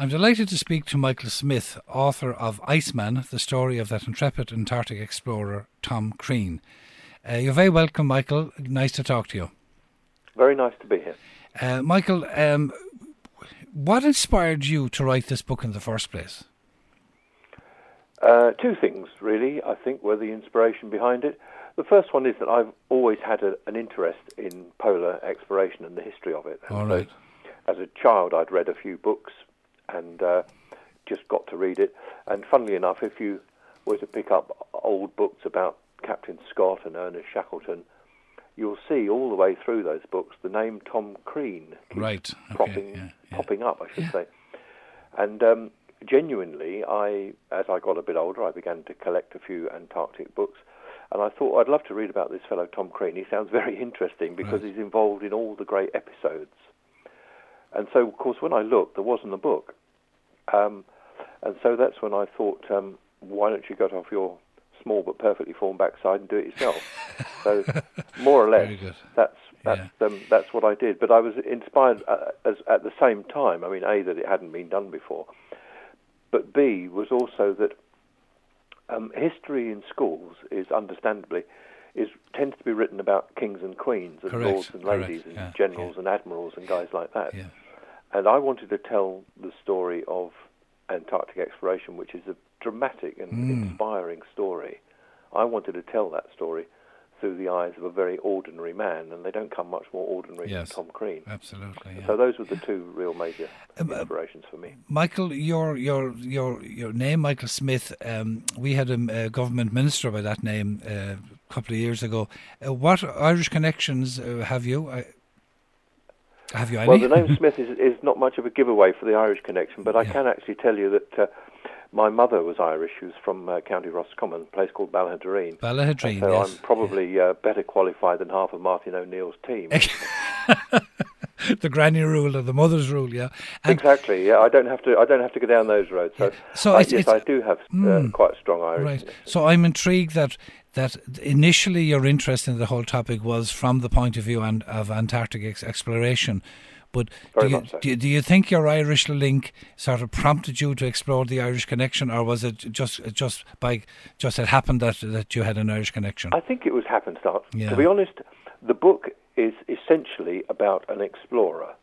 I'm delighted to speak to Michael Smith, author of Iceman, the story of that intrepid Antarctic explorer Tom Crean. Uh, you're very welcome, Michael. Nice to talk to you. Very nice to be here. Uh, Michael, um, what inspired you to write this book in the first place? Uh, two things, really, I think, were the inspiration behind it. The first one is that I've always had a, an interest in polar exploration and the history of it. And All right. So, as a child, I'd read a few books and uh, just got to read it. And funnily enough, if you were to pick up old books about Captain Scott and Ernest Shackleton, you'll see all the way through those books the name Tom Crean right. okay. popping yeah, yeah. popping up, I should yeah. say. And um, genuinely, I as I got a bit older, I began to collect a few Antarctic books, and I thought I'd love to read about this fellow Tom Crean. He sounds very interesting because right. he's involved in all the great episodes. And so, of course, when I looked, there wasn't a book. Um, and so that's when I thought, um, why don't you get off your small but perfectly formed backside and do it yourself? so, more or less, that's that's yeah. um, that's what I did. But I was inspired uh, as, at the same time. I mean, a that it hadn't been done before, but b was also that um, history in schools is understandably is tends to be written about kings and queens and Correct. lords and ladies Correct. and yeah. generals yeah. and admirals and guys like that. And I wanted to tell the story of Antarctic exploration, which is a dramatic and mm. inspiring story. I wanted to tell that story through the eyes of a very ordinary man, and they don't come much more ordinary yes, than Tom Crean. Absolutely. Yeah. So those were the two real major um, inspirations for me. Michael, your your your your name, Michael Smith. Um, we had a, a, government minister by that name uh, a couple of years ago. Uh, what Irish connections uh, have you? Have you any? Well, the name Smith is, is not much of a giveaway for the Irish connection, but I yeah. can actually tell you that uh, my mother was Irish. She was from uh, County Roscommon, a place called Ballaghaderreen. Ballaghaderreen, so yes. I'm probably uh, better qualified than half of Martin O'Neill's team. the granny rule or the mother's rule, yeah. And exactly. Yeah, I don't have to. I don't have to go down those roads. So, yeah. so I, it's, yes, it's, I do have mm, quite strong Irish. Right. So I'm intrigued that that initially your interest in the whole topic was from the point of view and, of Antarctic ex- exploration. But do you, so. do, you, do you think your Irish link sort of prompted you to explore the Irish connection, or was it just just by just it happened that that you had an Irish connection? I think it was happenstance. Yeah. To be honest, the book is essentially about an explorer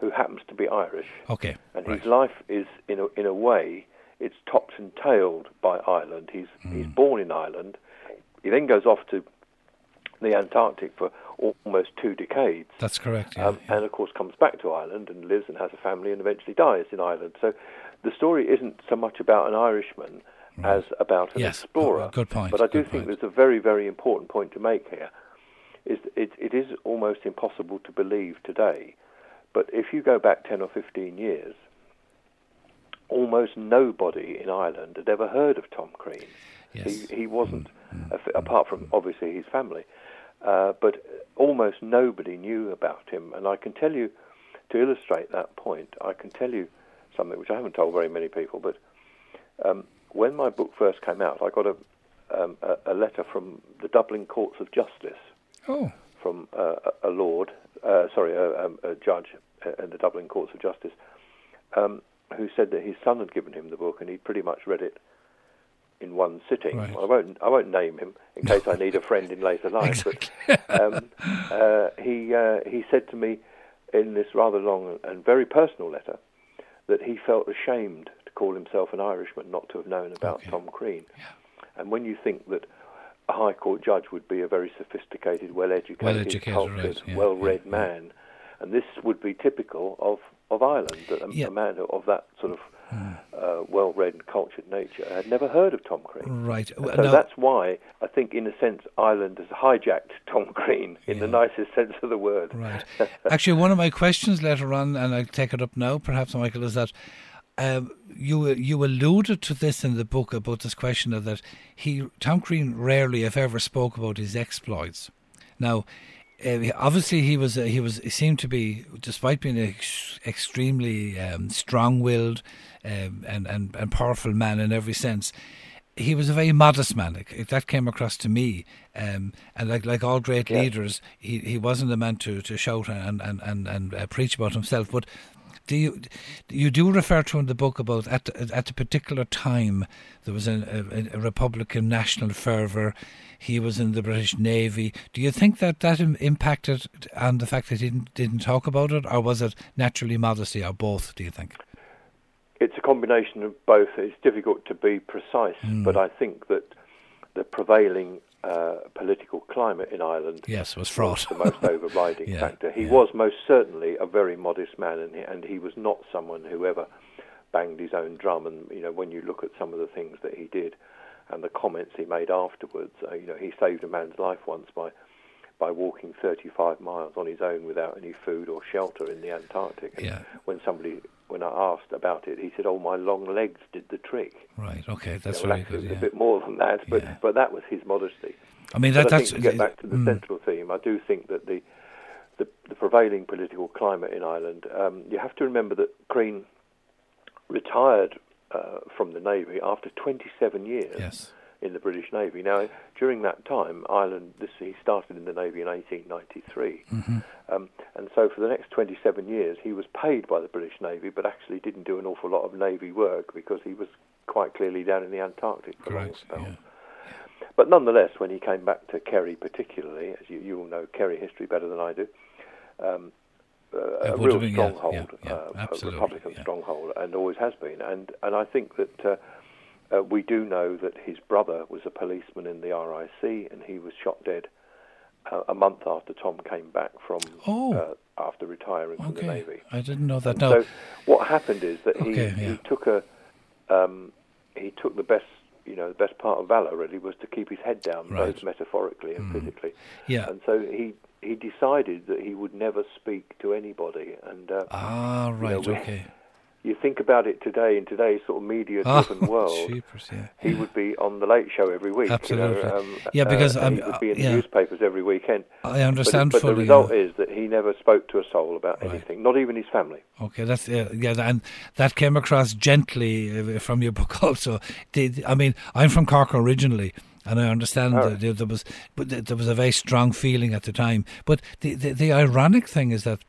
who happens to be Irish. Okay. And right. his life is in a, in a way it's topped and tailed by Ireland. He's Hmm. mm. he's born in Ireland. He then goes off to the Antarctic for almost two decades. That's correct. Yeah, um, yeah. And of course comes back to Ireland and lives and has a family and eventually dies in Ireland. So the story isn't so much about an Irishman right. as about an yes. explorer. Oh, good point. But I do think point. there's a very very important point to make here. Is it, it is almost impossible to believe today, but if you go back 10 or 15 years, almost nobody in Ireland had ever heard of Tom Crean. Yes. He, he wasn't, mm, mm, apart from obviously his family, uh, but almost nobody knew about him. And I can tell you, to illustrate that point, I can tell you something which I haven't told very many people, but um, when my book first came out, I got a, um, a, a, letter from the Dublin Courts of Justice. Oh. From uh, a lord, uh, sorry, a, um, a, judge in the Dublin Courts of Justice, um, who said that his son had given him the book and he'd pretty much read it in one sitting. Right. I won't I won't name him in case I need a friend in later life. Exactly. But um, uh, he uh, he said to me in this rather long and very personal letter that he felt ashamed to call himself an Irishman, not to have known about okay. Tom Crean. Yeah. And when you think that a High Court judge would be a very sophisticated, well-educated, well-educated cultured, right. yeah, well-read yeah, man, and this would be typical of of Ireland, that a, Yeah. a man of that sort of uh, well-read and cultured nature had never heard of Tom Crean. Right. And so now- that's why I think, in a sense, Ireland has hijacked Tom Crean in the nicest sense of the word. Right. Actually, one of my questions later on, and I'll take it up now, perhaps, Michael, is that um, you you alluded to this in the book about this question of that he Tom Crean rarely, if ever, spoke about his exploits. Now, uh, obviously, he was uh, he was he seemed to be, despite being an ex- extremely um, strong-willed um, and, and and powerful man in every sense. He was a very modest man. That came across to me, um, and like like all great Yeah. leaders, he, he wasn't a man to, to shout and and and, and uh, preach about himself. But do you you do refer to in the book about at at a particular time there was a, a, a Republican national fervour. He was in the British Navy. Do you think that that impacted on the fact that he didn't didn't talk about it, or was it naturally modesty, or both? Do you think? It's a combination of both. It's difficult to be precise, mm. but I think that the prevailing uh, political climate in Ireland yes was fraught was the most overriding yeah, factor. He yeah. was most certainly a very modest man, and he, and he was not someone who ever banged his own drum. And you know, when you look at some of the things that he did and the comments he made afterwards, uh, you know, he saved a man's life once by by walking 35 miles on his own without any food or shelter in the Antarctic. And yeah. when somebody when I asked about it, he said, "Oh, my long legs did the trick." Right. Okay, that's you know, very good. Yeah. A bit more than that, but yeah. but that was his modesty. I mean, that, I that's to get back to the mm. central theme. I do think that the the, the prevailing political climate in Ireland. Um, you have to remember that Crean retired uh, from the navy after 27 years. Yes in the British Navy. Now, during that time, Ireland, this, he started in the Navy in 1893. Mm-hmm. Um, and so for the next 27 years, he was paid by the British Navy, but actually didn't do an awful lot of Navy work because he was quite clearly down in the Antarctic for Correct, a long spell. yeah. But nonetheless, when he came back to Kerry, particularly, as you, you all know Kerry history better than I do, um, uh, a real stronghold, yeah, yeah, uh, a Republican stronghold, and always has been. And and I think that uh, uh, we do know that his brother was a policeman in the RIC, and he was shot dead uh, a month after Tom came back from oh. uh, after retiring from okay. the Navy. I didn't know that. No. So what happened is that he, Okay, yeah. he took a um, he took the best you know the best part of valor really was to keep his head down Right. both metaphorically and Mm. physically. yeah. And so he he decided that he would never speak to anybody and. Uh, Ah, right. we- okay. You think about it today in today's sort of Ah, media-driven world, yeah. he would be on the Late Show every week. Absolutely. You know, um, Yeah, because uh, I'm- he would be in uh, yeah. the newspapers every weekend. I understand but, but the fully. result yeah. is that he never spoke to a soul about Right. anything, not even his family. Okay, that's uh, yeah, and that came across gently uh, from your book also. Did I mean I'm from Cork originally, and I understand Oh. that there, was, but there there was a very strong feeling at the time. But the, the the ironic thing is that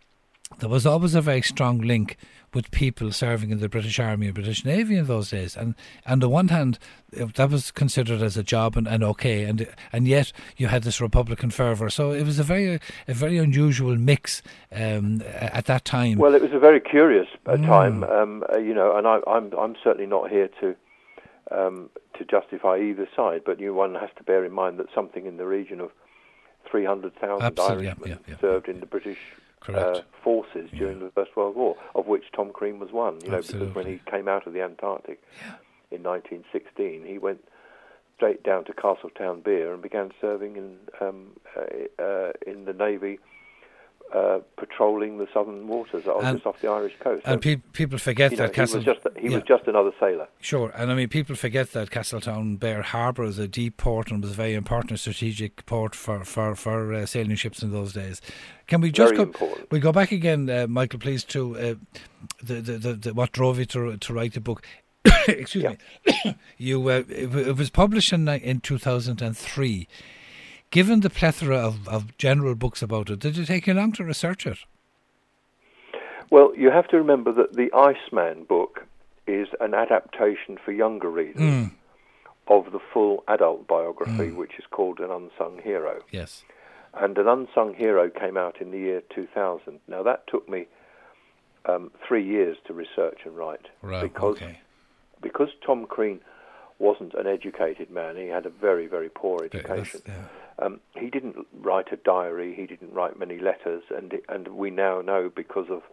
there was always a very strong link with people serving in the British Army and British Navy in those days. And on the one hand, uh, that was considered as a job and, and okay, and and yet you had this Republican fervour. So it was a very a very unusual mix um, at that time. Well, it was a very curious uh, Mm. time, um, uh, you know, and I, I'm I'm certainly not here to um, to justify either side, but you one has to bear in mind that something in the region of 300,000 Absolutely, yeah, Irishmen yeah, yeah. served in the British. Uh, forces during the First World War, of which Tom Crean was one. You know, because when he came out of the Antarctic in 1916, he went straight down to Castletown Bere and began serving in um, uh, uh, in the Navy. Uh, patrolling the southern waters And- just off the Irish coast. and So, pe- people forget you know, that Castle. he was just he yeah. was just another sailor. Sure, and I mean, people forget that Castletown Bere Harbour is a deep port and was a very important strategic port for for for uh, sailing ships in those days. Can we just Very go? We go back again, uh, Michael, please, to uh, the, the, the, the what drove you to to write the book. Excuse me. you uh, it, it was published in in two thousand and three. Given the plethora of, of general books about it, did it take you long to research it? Well, you have to remember that the Iceman book is an adaptation for younger readers Mm, of the full adult biography, Mm. which is called An Unsung Hero. yes. And An Unsung Hero came out in the year 2000. Now, that took me um, three years to research and write. Right. because, okay. because Tom Crean wasn't an educated man, he had a very, very poor education. yeah. Um, he didn't write a diary. He didn't write many letters, and and we now know because of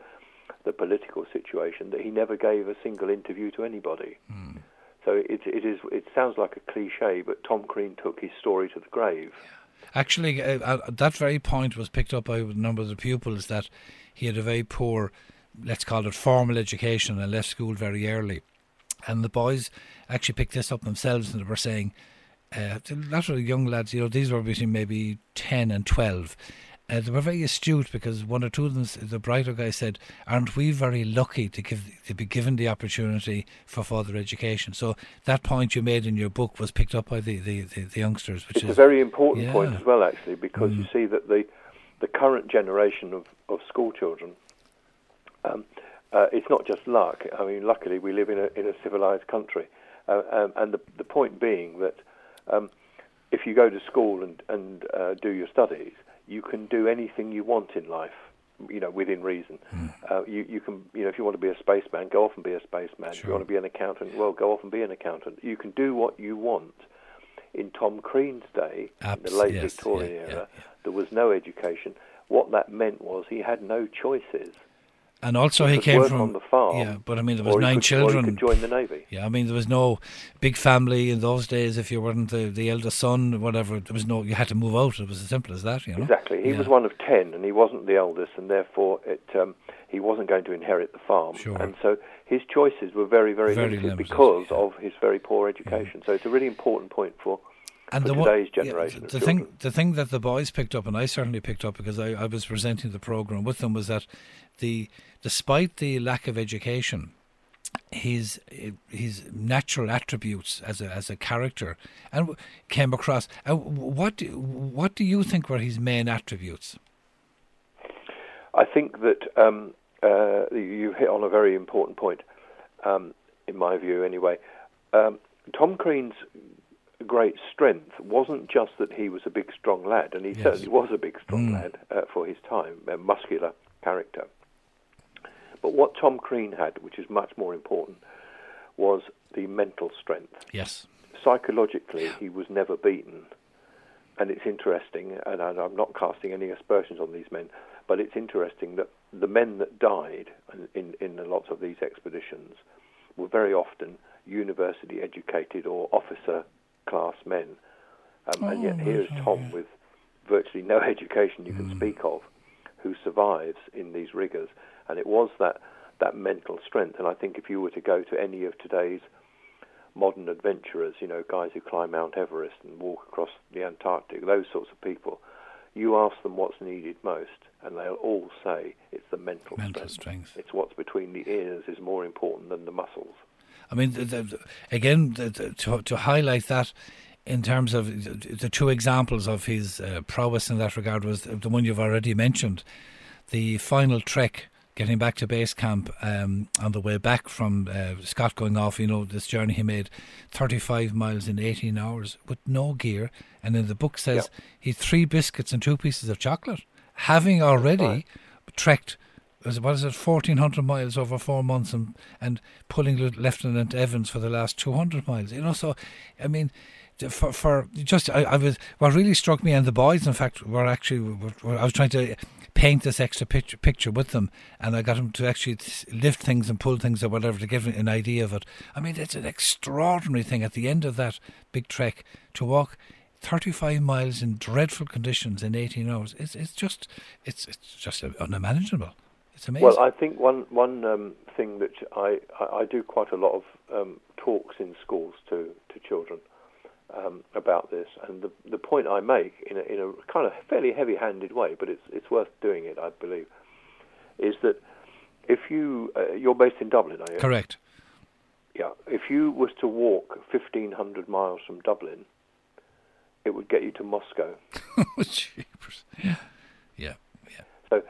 the political situation that he never gave a single interview to anybody. Mm. So it it is it sounds like a cliche, but Tom Crean took his story to the grave. Actually, uh, uh, that very point was picked up by a number of the pupils that he had a very poor, let's call it formal education and left school very early. And the boys actually picked this up themselves and they were saying, uh, a lot of the young lads, you know, these were between maybe 10 and 12. Uh, they were very astute because one or two of them, the brighter guy said, "Aren't we very lucky to give to be given the opportunity for further education?" So that point you made in your book was picked up by the the, the, the youngsters, which It's is a very important yeah. point as well, actually, because you Mm. see that the the current generation of, of school children um, uh, it's not just luck. I mean, luckily we live in a in a civilized country, uh, um, and the the point being that um, if you go to school and and uh, do your studies, you can do anything you want in life. You know, within reason. Mm. Uh, you you can you know if you want to be a spaceman, go off and be a spaceman. Sure. If you want to be an accountant, well, go off and be an accountant. You can do what you want. In Tom Crean's day, Abs- in the late yes, Victorian yeah, era, yeah, yeah. there was no education. What that meant was he had no choices. And also, he, he came from on the farm. Yeah, but I mean, there was nine could, children. Or he could join the navy. Yeah, I mean, there was no big family in those days. If you weren't the, the eldest son, whatever, there was no. You had to move out. It was as simple as that. You know. Exactly. He yeah. was one of ten, and he wasn't the eldest, and therefore it. Um, he wasn't going to inherit the farm, sure. and so his choices were very, very, very limited, limited, because yeah. of his very poor education. So it's a really important point for and for the today's generation. Yeah, the thing, the thing that the boys picked up, and I certainly picked up because I, I was presenting the program with them, was that the despite the lack of education, his his natural attributes as a as a character and came across. Uh, what do, what do you think were his main attributes? I think that um, uh, you hit on a very important point, um, in my view, anyway. Um, Tom Crean's great strength wasn't just that he was a big, strong lad, and he yes. certainly was a big, strong mm. lad uh, for his time, a muscular character. But what Tom Crean had, which is much more important, was the mental strength. Yes. Psychologically, he was never beaten. And it's interesting, and I'm not casting any aspersions on these men, but it's interesting that the men that died in, in, in lots of these expeditions were very often university educated or officer class men. Um, oh, and yet here's Tom with virtually no education you can mm. speak of, who survives in these rigors. And it was that, that mental strength. And I think if you were to go to any of today's modern adventurers, you know, guys who climb Mount Everest and walk across the Antarctic, those sorts of people, you ask them what's needed most, and they'll all say it's the mental, mental strength. strength. It's what's between the ears is more important than the muscles. I mean, the, the, again, the, to, to highlight that in terms of the two examples of his uh, prowess in that regard was the one you've already mentioned, the final trek getting back to base camp um, on the way back from uh, Scott going off, you know, this journey he made 35 miles in 18 hours with no gear. And in the book says yep. he had three biscuits and two pieces of chocolate, having already right. trekked. What is it, 1,400 miles over four months and, and pulling Lieutenant Evans for the last 200 miles? You know, so, I mean, for for just I, I, was what really struck me and the boys in fact were actually were, were, I was trying to paint this extra picture, picture with them and I got them to actually lift things and pull things or whatever to give an idea of it. I mean it's an extraordinary thing at the end of that big trek to walk 35 miles in dreadful conditions in 18 hours. It's it's just it's it's just unimaginable. It's amazing. Well, I think one one um, thing that I, I, I do quite a lot of um, talks in schools to to children um, about this, and the the point I make in a, in a kind of fairly heavy-handed way, but it's it's worth doing it, I believe, is that if you uh, you're based in Dublin, are you? Correct. Yeah. If you was to walk 1,500 miles from Dublin, it would get you to Moscow. Jeepers. Yeah. Yeah. So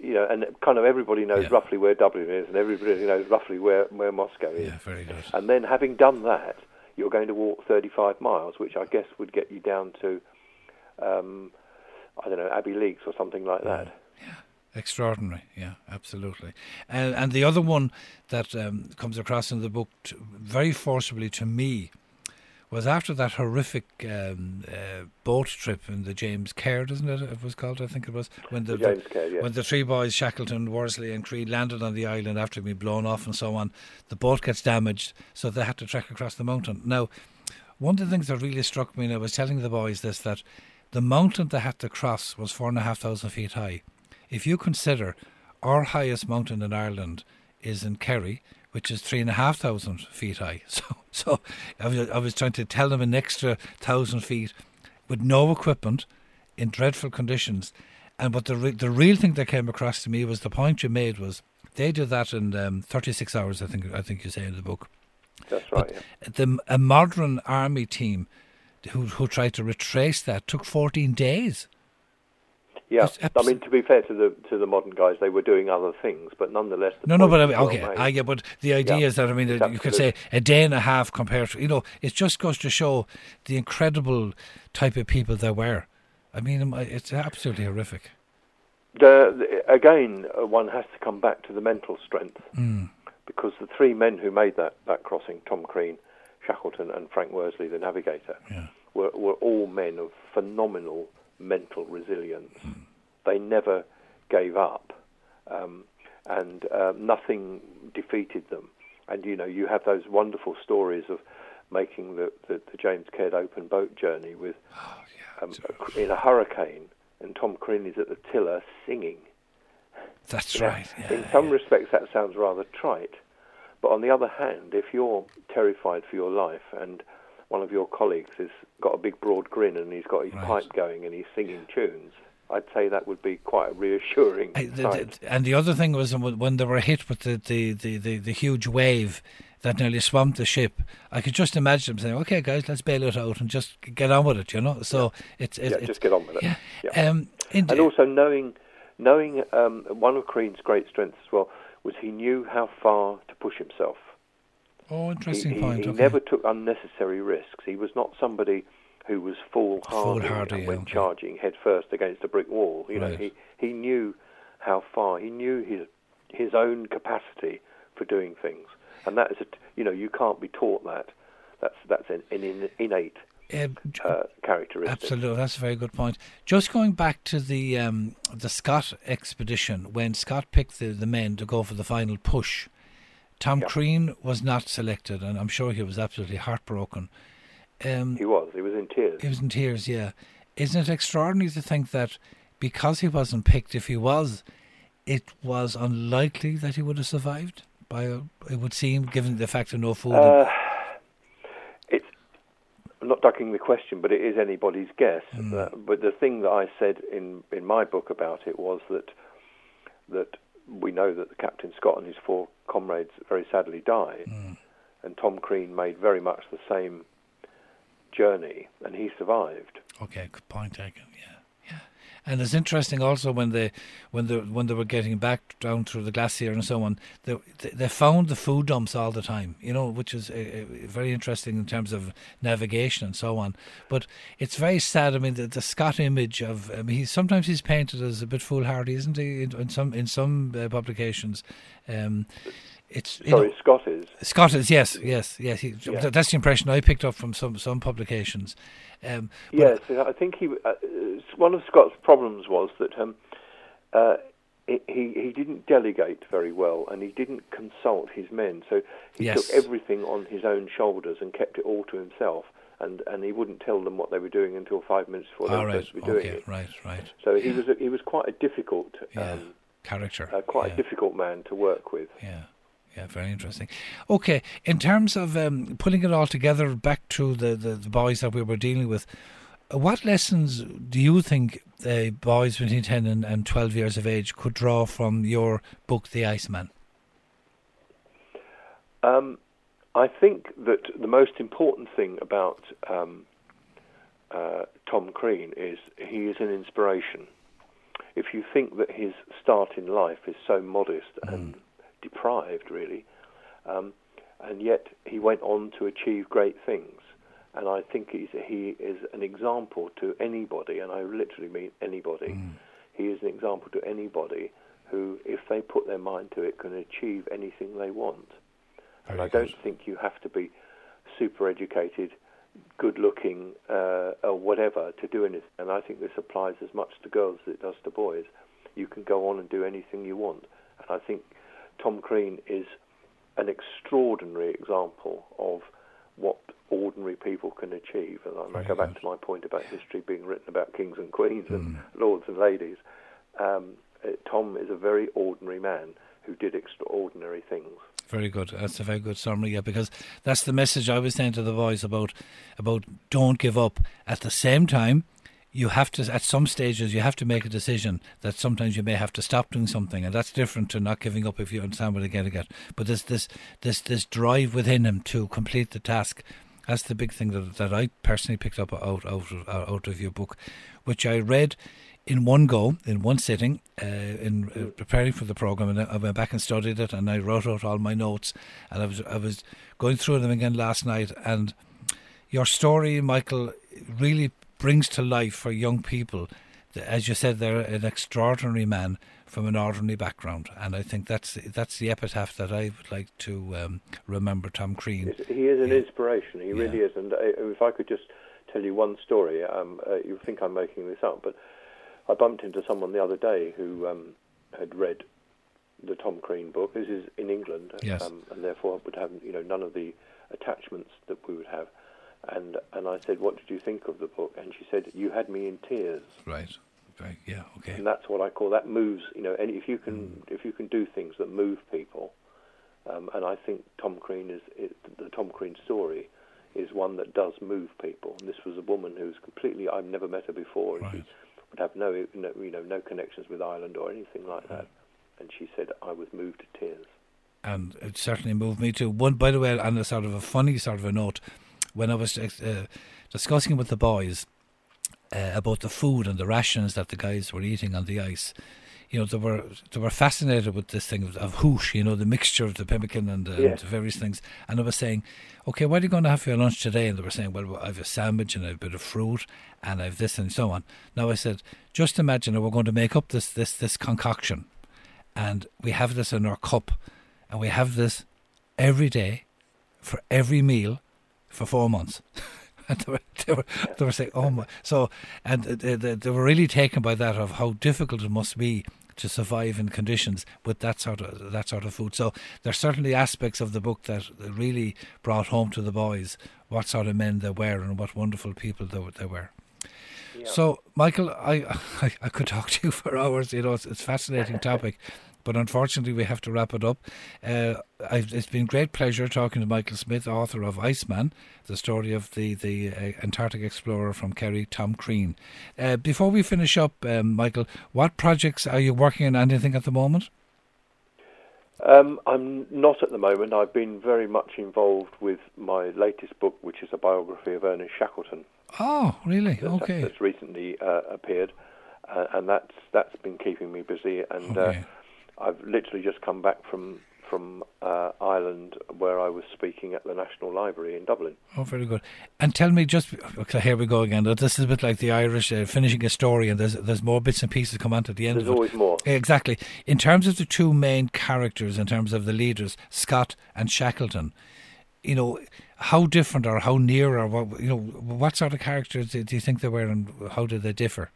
you know, and kind of everybody knows Yeah. roughly where Dublin is, and everybody knows roughly where where Moscow is. Yeah, very good. And then having done that, you're going to walk 35 miles, which I guess would get you down to, um, I don't know, Abbeyleix or something like that. Yeah. Extraordinary, yeah, absolutely. And and the other one that um, comes across in the book t- very forcibly to me was after that horrific um, uh, boat trip in the James Caird, isn't it? It was called, I think it was when the, The yeah. when the three boys Shackleton, Worsley, and Crean landed on the island after being blown off and so on. The boat gets damaged, so they had to trek across the mountain. Now, one of the things that really struck me, and I was telling the boys this, that the mountain they had to cross was four and a half thousand feet high. If you consider our highest mountain in Ireland is in Kerry, which is three and a half thousand feet high. So, so I was, I was trying to tell them an extra thousand feet with no equipment in dreadful conditions. And but the re- the real thing that came across to me was the point you made was they did that in um, 36 hours. I think I think you say in the book. That's right. Yeah. The a modern army team who who tried to retrace that took 14 days. Yeah, I mean to be fair to the to the modern guys, they were doing other things, but nonetheless. no, no, but I mean, okay, I get. But the idea yeah, is that I mean, you could say a day and a half compared to you know, it just goes to show the incredible type of people there were. I mean, it's absolutely horrific. The, the, again, uh, one has to come back to the mental strength mm. because the three men who made that, that crossing, Tom Crean, Shackleton, and Frank Worsley, the navigator, yeah. were, were all men of phenomenal mental resilience. They never gave up, um, and uh, nothing defeated them. And you know, you have those wonderful stories of making the, the, the James Caird open boat journey with oh, yeah. um, in a hurricane, and Tom Crean is at the tiller singing. That's right. Yeah, in some yeah. respects, that sounds rather trite, but on the other hand, if you're terrified for your life and one of your colleagues has got a big broad grin and he's got his right. pipe going and he's singing tunes, I'd say that would be quite reassuring. I, the, the, and the other thing was when they were hit with the, the, the, the, huge wave that nearly swamped the ship. I could just imagine them saying, "Okay, guys, let's bail it out and just get on with it." You know, so yeah. it's, it's yeah, just get on with it. Yeah, yeah. Um, and also knowing knowing um, one of Crean's great strengths as well was he knew how far to push himself. Oh, interesting he, point. He, okay. never took unnecessary risks. He was not somebody who was foolhardy, foolhardy and went okay. charging headfirst against a brick wall. You right. know, he he knew how far. He knew his his own capacity for doing things, and that is a you know you can't be taught that. That's that's an, an innate uh, characteristic. Absolutely, that's a very good point. Just going back to the um, the Scott expedition, when Scott picked the, the men to go for the final push, Tom yeah. Crean was not selected, and I'm sure he was absolutely heartbroken. Um, he was. He was in tears. He was in tears. Yeah. Isn't it extraordinary to think that because he wasn't picked, if he was, it was unlikely that he would have survived? By a, it would seem, given the fact of no food. Uh, it's I'm not ducking the question, but it is anybody's guess. Mm. Uh, but the thing that I said in in my book about it was that that we know that the Captain Scott and his four comrades very sadly died, mm. and Tom Crean made very much the same journey, and he survived. Okay, good point taken. Yeah, yeah. And it's interesting also when they when they when they were getting back down through the glacier and so on, they they found the food dumps all the time. You know, which is a, a very interesting in terms of navigation and so on. But it's very sad. I mean, the, the Scott image of I mean, he's sometimes he's painted as a bit foolhardy, isn't he? In, in some in some uh, publications. Um, it's sorry, know, Scott is Scott is yes, yes, yes. He, yeah. That's the impression I picked up from some some publications. Um, yes, I think he uh, one of Scott's problems was that um, uh, he he didn't delegate very well, and he didn't consult his men. So he yes. took everything on his own shoulders and kept it all to himself. And, and he wouldn't tell them what they were doing until five minutes before they were right. supposed to be doing okay. it. Right, right. So he was a, he was quite a difficult yeah. um, character, uh, quite yeah. a difficult man to work with. Yeah. Yeah, very interesting. Okay, in terms of um, putting it all together back to the, the, the, boys that we were dealing with, what lessons do you think uh, boys between 10 and, and 12 years of age could draw from your book, The Iceman? Um, I think that the most important thing about um, uh, Tom Crean is he is an inspiration. If you think that his start in life is so modest mm. and deprived, really. Um, and yet he went on to achieve great things. And I think he's, he is an example to anybody, and I literally mean anybody. Mm. He is an example to anybody who, if they put their mind to it, can achieve anything they want. Very and I don't think you have to be super educated, good looking, uh, or whatever to do anything. And I think this applies as much to girls as it does to boys. You can go on and do anything you want. And I think Tom Crean is an extraordinary example of what ordinary people can achieve. And I go back to my point about history being written about kings and queens mm. and lords and ladies. Um, uh, Tom is a very ordinary man who did extraordinary things. Very good. That's a very good summary. Yeah, because that's the message I was saying to the boys about about don't give up. At the same time, you have to at some stages you have to make a decision that sometimes you may have to stop doing something and that's different to not giving up if you understand what I'm getting at but this this this this drive within him to complete the task. That's the big thing that, that I personally picked up out out of, out of your book, which I read in one go, in one sitting, uh, in uh, preparing for the program, and I went back and studied it, and I wrote out all my notes, and I was I was going through them again last night, and your story, Michael, really brings to life for young people. As you said, they're an extraordinary man from an ordinary background, and I think that's that's the epitaph that I would like to um, remember. Tom Crean. He is an yeah. inspiration. He yeah. really is. And uh, if I could just tell you one story, um, uh, you think I'm making this up, but I bumped into someone the other day who um, had read the Tom Crean book. This is in England, yes. Um, and therefore would have you know none of the attachments that we would have. And and I said, "What did you think of the book?" And she said, "You had me in tears." Right. Right. Yeah. Okay. And that's what I call that moves. You know, and if you can mm. if you can do things that move people, um, and I think Tom Crean is, is the Tom Crean story is one that does move people. And this was a woman who's completely I've never met her before, and right. she would have no, no you know no connections with Ireland or anything like that. And she said I was moved to tears. And it certainly moved me too. One, by the way, on a sort of a funny sort of a note, when I was uh, discussing with the boys uh, about the food and the rations that the guys were eating on the ice. You know, they were they were fascinated with this thing of, of hoosh, you know, the mixture of the pemmican and, uh, yeah. and the various things. And I was saying, okay, what are you going to have for your lunch today? And they were saying, well, I have a sandwich and I have a bit of fruit and I have this and so on. Now I said, just imagine that we're going to make up this this this concoction, and we have this in our cup, and we have this every day, for every meal, for four months. and they were, they were, they were saying, "Oh my!" So, and they, they, they were really taken by that of how difficult it must be to survive in conditions with that sort of that sort of food. So there's certainly aspects of the book that really brought home to the boys what sort of men they were and what wonderful people they, they were. Yeah. So, Michael, I, I, I could talk to you for hours. You know, it's, it's a fascinating topic. But unfortunately, we have to wrap it up. Uh, it's been great pleasure talking to Michael Smith, author of Iceman, the story of the, the uh, Antarctic explorer from Kerry, Tom Crean. Uh, before we finish up, um, Michael, what projects are you working on anything at the moment? Um, I'm not at the moment. I've been very much involved with my latest book, which is a biography of Ernest Shackleton. Oh, really? That's, okay. That's recently uh, appeared, uh, and that's that's been keeping me busy. And uh, okay. I've literally just come back from from uh, Ireland, where I was speaking at the National Library in Dublin. Oh, very good. And tell me, just okay, here we go again. This is a bit like the Irish uh, finishing a story, and there's there's more bits and pieces come on to the end. There's of it. always more. Exactly. In terms of the two main characters, in terms of the leaders, Scott and Shackleton, you know, how different or how near or what you know, what sort of characters do you think they were, and how did they differ?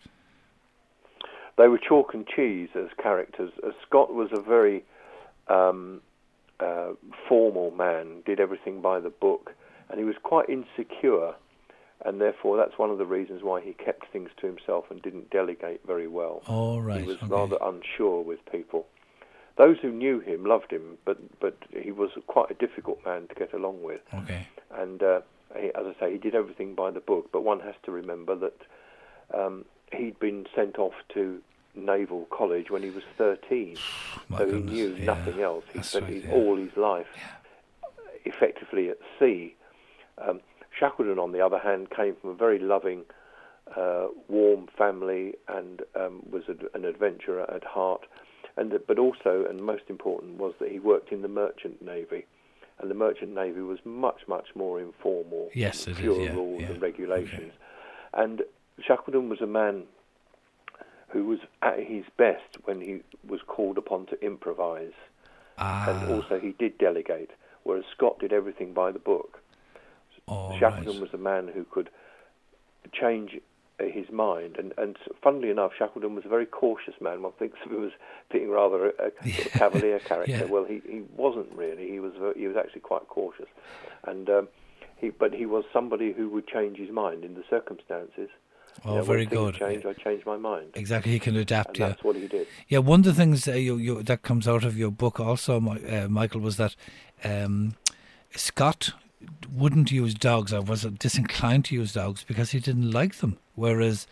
They were chalk and cheese as characters. As Scott was a very um, uh, formal man, did everything by the book, and he was quite insecure, and therefore that's one of the reasons why he kept things to himself and didn't delegate very well. All right. He was okay. rather unsure with people. Those who knew him loved him, but but he was quite a difficult man to get along with. Okay. And uh, he, as I say, he did everything by the book. But one has to remember that um, he'd been sent off to Naval College when he was 13, My so goodness, he knew yeah, nothing else. He spent right, his, yeah. all his life yeah. effectively at sea. Um, Shackleton, on the other hand, came from a very loving, uh, warm family and um, was a, an adventurer at heart. And but also, and most important, was that he worked in the merchant navy, and the merchant navy was much, much more informal. Yes, it fewer is, yeah, rules and regulations. And Shackleton was a man who was at his best when he was called upon to improvise. Ah. And also he did delegate, whereas Scott did everything by the book. Oh, Shackleton right. was a man who could change his mind. And, and funnily enough, Shackleton was a very cautious man. One thinks of him as being rather a, a Yeah. cavalier character. Yeah. Well, he, he wasn't really. He was he was actually quite cautious, and um, he but he was somebody who would change his mind in the circumstances. Oh, very good. Change, I changed my mind, Exactly, he can adapt. and Yeah, that's what he did. yeah. One of the things uh, you, you, that comes out of your book also, uh, Michael, was that um, Scott wouldn't use dogs or was disinclined to use dogs because he didn't like them, whereas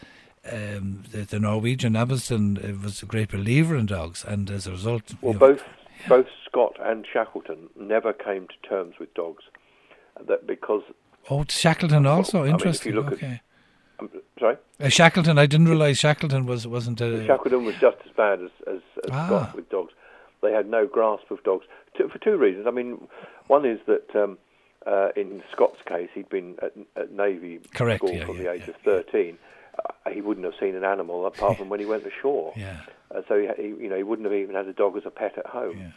um, the, the Norwegian Amundsen uh, was a great believer in dogs, and as a result, Well, know, both both Scott and Shackleton never came to terms with dogs. That because Oh, Shackleton also I mean, if you interesting. look at- okay. Sorry, Uh, Shackleton, I didn't realise Shackleton was wasn't a. Shackleton was just as bad as, as, as Ah. Scott with dogs. They had no grasp of dogs two, for two reasons. I mean, one is that um, uh, in Scott's case, he'd been at, at Navy Correct, school yeah, from yeah, the age yeah. of thirteen. Uh, he wouldn't have seen an animal apart from when he went ashore. Yeah, Uh, so he, he, you know, he wouldn't have even had a dog as a pet at home. yeah,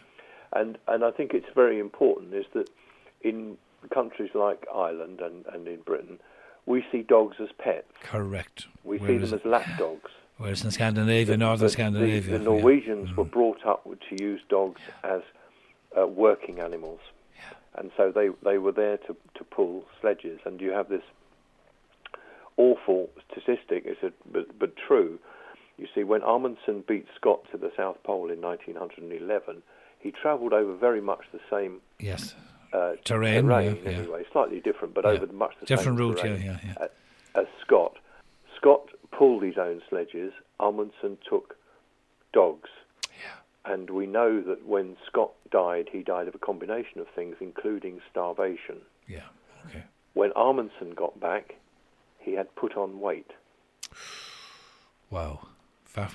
And and I think it's very important is that in countries like Ireland and, and in Britain, we see dogs as pets. correct. We see Whereas- them as lapdogs. Whereas in Scandinavia, northern The- the- Scandinavia, The, yeah. Norwegians were Mm. brought up to use dogs as uh, working animals, and so they they were there to to pull sledges. And you have this awful statistic, it's a, but, but true. You see, when Amundsen beat Scott to the South Pole in 1911, he travelled over very much the same Yes, uh, Terrain, yeah, yeah. anyway, slightly different, but Yeah. over the much the different same route. Yeah, terrain yeah, yeah. a- as Scott. Scott pulled his own sledges. Amundsen took dogs. And we know that when Scott died, he died of a combination of things, including starvation. Yeah. Okay. When Amundsen got back, he had put on weight. Wow.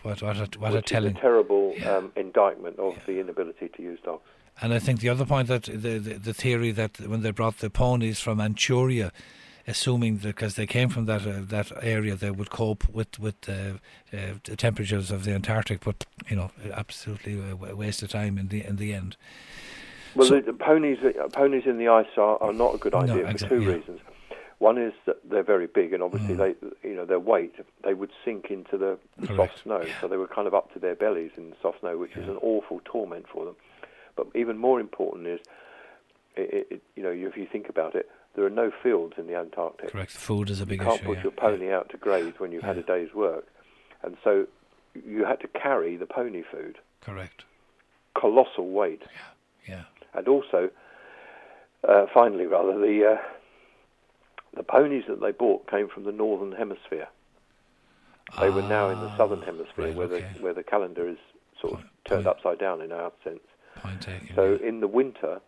What, what, a, what a telling. is a terrible Yeah. um, indictment of the inability to use dogs. And I think the other point that the, the the theory that when they brought the ponies from Manchuria, assuming that because they came from that uh, that area, they would cope with with uh, uh, the temperatures of the Antarctic, but you know, absolutely a waste of time in the in the end. Well, So- the, the ponies, uh, ponies in the ice are, are not a good No, idea for exactly, two yeah. reasons. One is that they're very big, and obviously Mm. they, you know, their weight, they would sink into the Correct. soft snow, so they were kind of up to their bellies in the soft snow, which is an awful torment for them. But even more important is, it, it, you know, if you think about it, there are no fields in the Antarctic. Correct. Food is a big You can't issue. put yeah. your pony out to graze when you've had a day's work, and so you had to carry the pony food, Correct. colossal weight. Yeah. Yeah. and also, uh, finally, rather the uh, the ponies that they bought came from the northern hemisphere. They were now in the Ah, southern hemisphere, right, where okay. the where the calendar is sort of turned upside down in our sense. Point taken. So in the winter,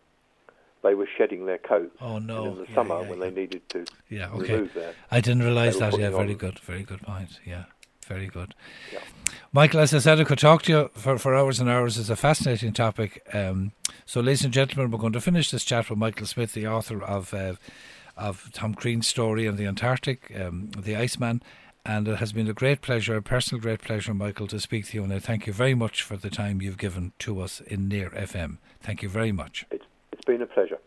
they were shedding their coats, Oh no. and in the yeah, summer, yeah, when yeah. they needed to Yeah. Okay. remove their I didn't realise that. Yeah, very on- good, very good point. Yeah, very good. Michael, as I said, I could talk to you for, for hours and hours. It's a fascinating topic. Um, so, ladies and gentlemen, we're going to finish this chat with Michael Smith, the author of uh, of Tom Crean's story on the Antarctic, um, the Iceman. And it has been a great pleasure, a personal great pleasure, Michael, to speak to you. And I thank you very much for the time you've given to us in Near FM. Thank you very much. it's it's been a pleasure.